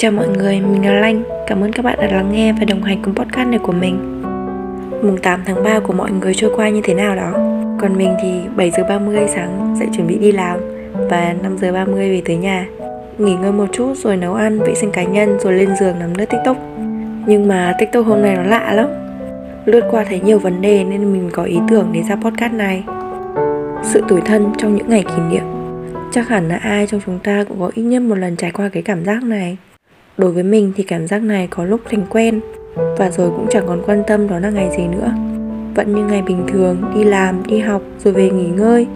Chào mọi người, mình là Lanh. Cảm ơn các bạn đã lắng nghe và đồng hành cùng podcast này của mình. Mùng 8 tháng 3 của mọi người trôi qua như thế nào đó? Còn mình thì 7 giờ 30 sáng sẽ chuẩn bị đi làm. Và 5 giờ 30 về tới nhà. Nghỉ ngơi một chút rồi nấu ăn, vệ sinh cá nhân rồi lên giường nằm lướt tiktok. Nhưng mà tiktok hôm nay nó lạ lắm. Lướt qua thấy nhiều vấn đề nên mình có ý tưởng để ra podcast này. Sự tủi thân trong những ngày kỷ niệm. Chắc hẳn là ai trong chúng ta cũng có ít nhất một lần trải qua cái cảm giác này. Đối với mình thì cảm giác này có lúc thành quen Và rồi cũng chẳng còn quan tâm đó là ngày gì nữa. Vẫn như ngày bình thường, đi làm, đi học rồi về nghỉ ngơi.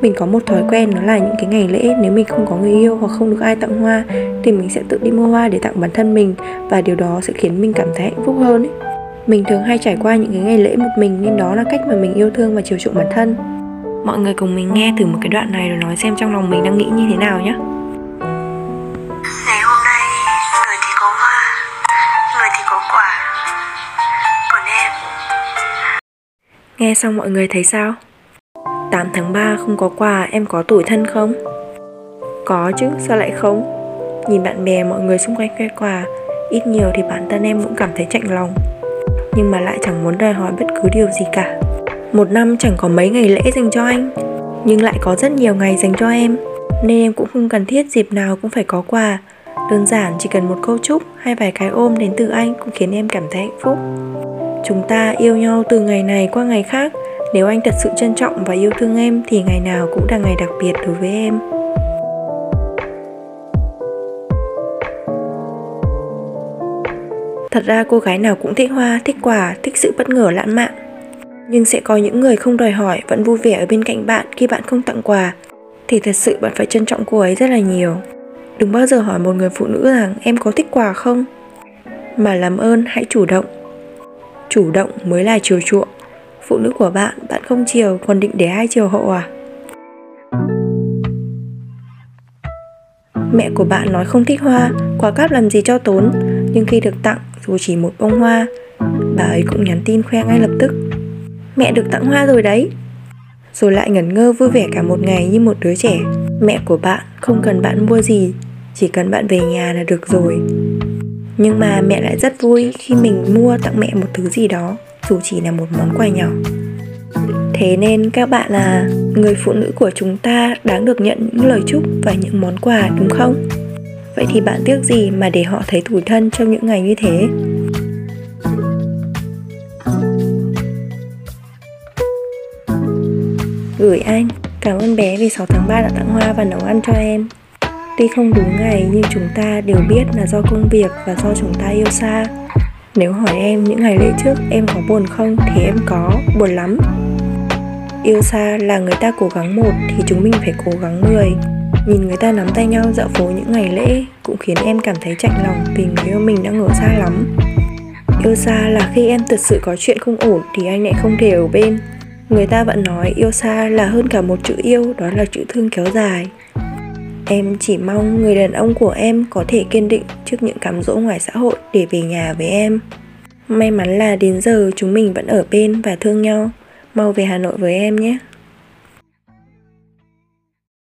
Mình có một thói quen đó là những cái ngày lễ nếu mình không có người yêu hoặc không được ai tặng hoa Thì mình sẽ tự đi mua hoa để tặng bản thân mình Và điều đó sẽ khiến mình cảm thấy hạnh phúc hơn ấy. Mình thường hay trải qua những cái ngày lễ một mình nên đó là cách mà mình yêu thương và chiều chuộng bản thân. Mọi người cùng mình nghe thử một cái đoạn này rồi nói xem trong lòng mình đang nghĩ như thế nào nhé Nghe xong mọi người thấy sao? 8 tháng 3 không có quà em có tủi thân không? Có chứ, sao lại không? Nhìn bạn bè mọi người xung quanh khoe quà Ít nhiều thì bản thân em cũng cảm thấy chạnh lòng Nhưng mà lại chẳng muốn đòi hỏi bất cứ điều gì cả Một năm chẳng có mấy ngày lễ dành cho anh Nhưng lại có rất nhiều ngày dành cho em Nên em cũng không cần thiết dịp nào cũng phải có quà Đơn giản chỉ cần một câu chúc hay vài cái ôm đến từ anh cũng khiến em cảm thấy hạnh phúc Chúng ta yêu nhau từ ngày này qua ngày khác. Nếu anh thật sự trân trọng và yêu thương em thì ngày nào cũng là ngày đặc biệt đối với em. Thật ra cô gái nào cũng thích hoa, thích quà, thích sự bất ngờ lãng mạn. Nhưng sẽ có những người không đòi hỏi vẫn vui vẻ ở bên cạnh bạn khi bạn không tặng quà. Thì thật sự bạn phải trân trọng cô ấy rất là nhiều. Đừng bao giờ hỏi một người phụ nữ rằng em có thích quà không? Mà làm ơn hãy chủ động. Chủ động mới là chiều chuộng. Phụ nữ của bạn, bạn không chiều còn định để ai chiều hậu à? Mẹ của bạn nói không thích hoa, quả cáp làm gì cho tốn. Nhưng khi được tặng, dù chỉ một bông hoa Bà ấy cũng nhắn tin khoe ngay lập tức. Mẹ được tặng hoa rồi đấy. Rồi lại ngẩn ngơ vui vẻ cả một ngày như một đứa trẻ. Mẹ của bạn không cần bạn mua gì Chỉ cần bạn về nhà là được rồi. Nhưng mà mẹ lại rất vui khi mình mua tặng mẹ một thứ gì đó Dù chỉ là một món quà nhỏ Thế nên các bạn là người phụ nữ của chúng ta đáng được nhận những lời chúc và những món quà đúng không? Vậy thì bạn tiếc gì mà để họ thấy tủi thân trong những ngày như thế? Gửi anh, cảm ơn bé vì 6 tháng 3 đã tặng hoa và nấu ăn cho em. Tuy không đúng ngày nhưng chúng ta đều biết là do công việc và do chúng ta yêu xa. Nếu hỏi em những ngày lễ trước em có buồn không thì em có, buồn lắm. Yêu xa là người ta cố gắng một thì chúng mình phải cố gắng 10 Nhìn người ta nắm tay nhau dạo phố những ngày lễ cũng khiến em cảm thấy chạnh lòng vì người yêu mình đang ở xa lắm. Yêu xa là khi em thật sự có chuyện không ổn thì anh lại không thể ở bên. Người ta vẫn nói yêu xa là hơn cả một chữ yêu, đó là chữ thương kéo dài. Em chỉ mong người đàn ông của em có thể kiên định trước những cám dỗ ngoài xã hội để về nhà với em. May mắn là đến giờ chúng mình vẫn ở bên và thương nhau. Mau về Hà Nội với em nhé.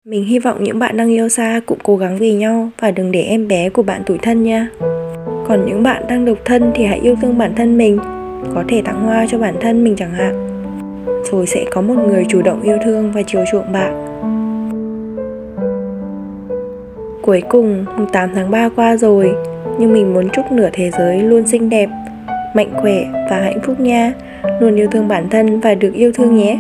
Mình hy vọng những bạn đang yêu xa cũng cố gắng vì nhau và đừng để em bé của bạn tủi thân nha. Còn những bạn đang độc thân thì hãy yêu thương bản thân mình, có thể tặng hoa cho bản thân mình chẳng hạn. Rồi sẽ có một người chủ động yêu thương và chiều chuộng bạn. Cuối cùng, 8 tháng 3 qua rồi, nhưng mình muốn chúc nửa thế giới luôn xinh đẹp, mạnh khỏe và hạnh phúc nha. Luôn yêu thương bản thân và được yêu thương nhé.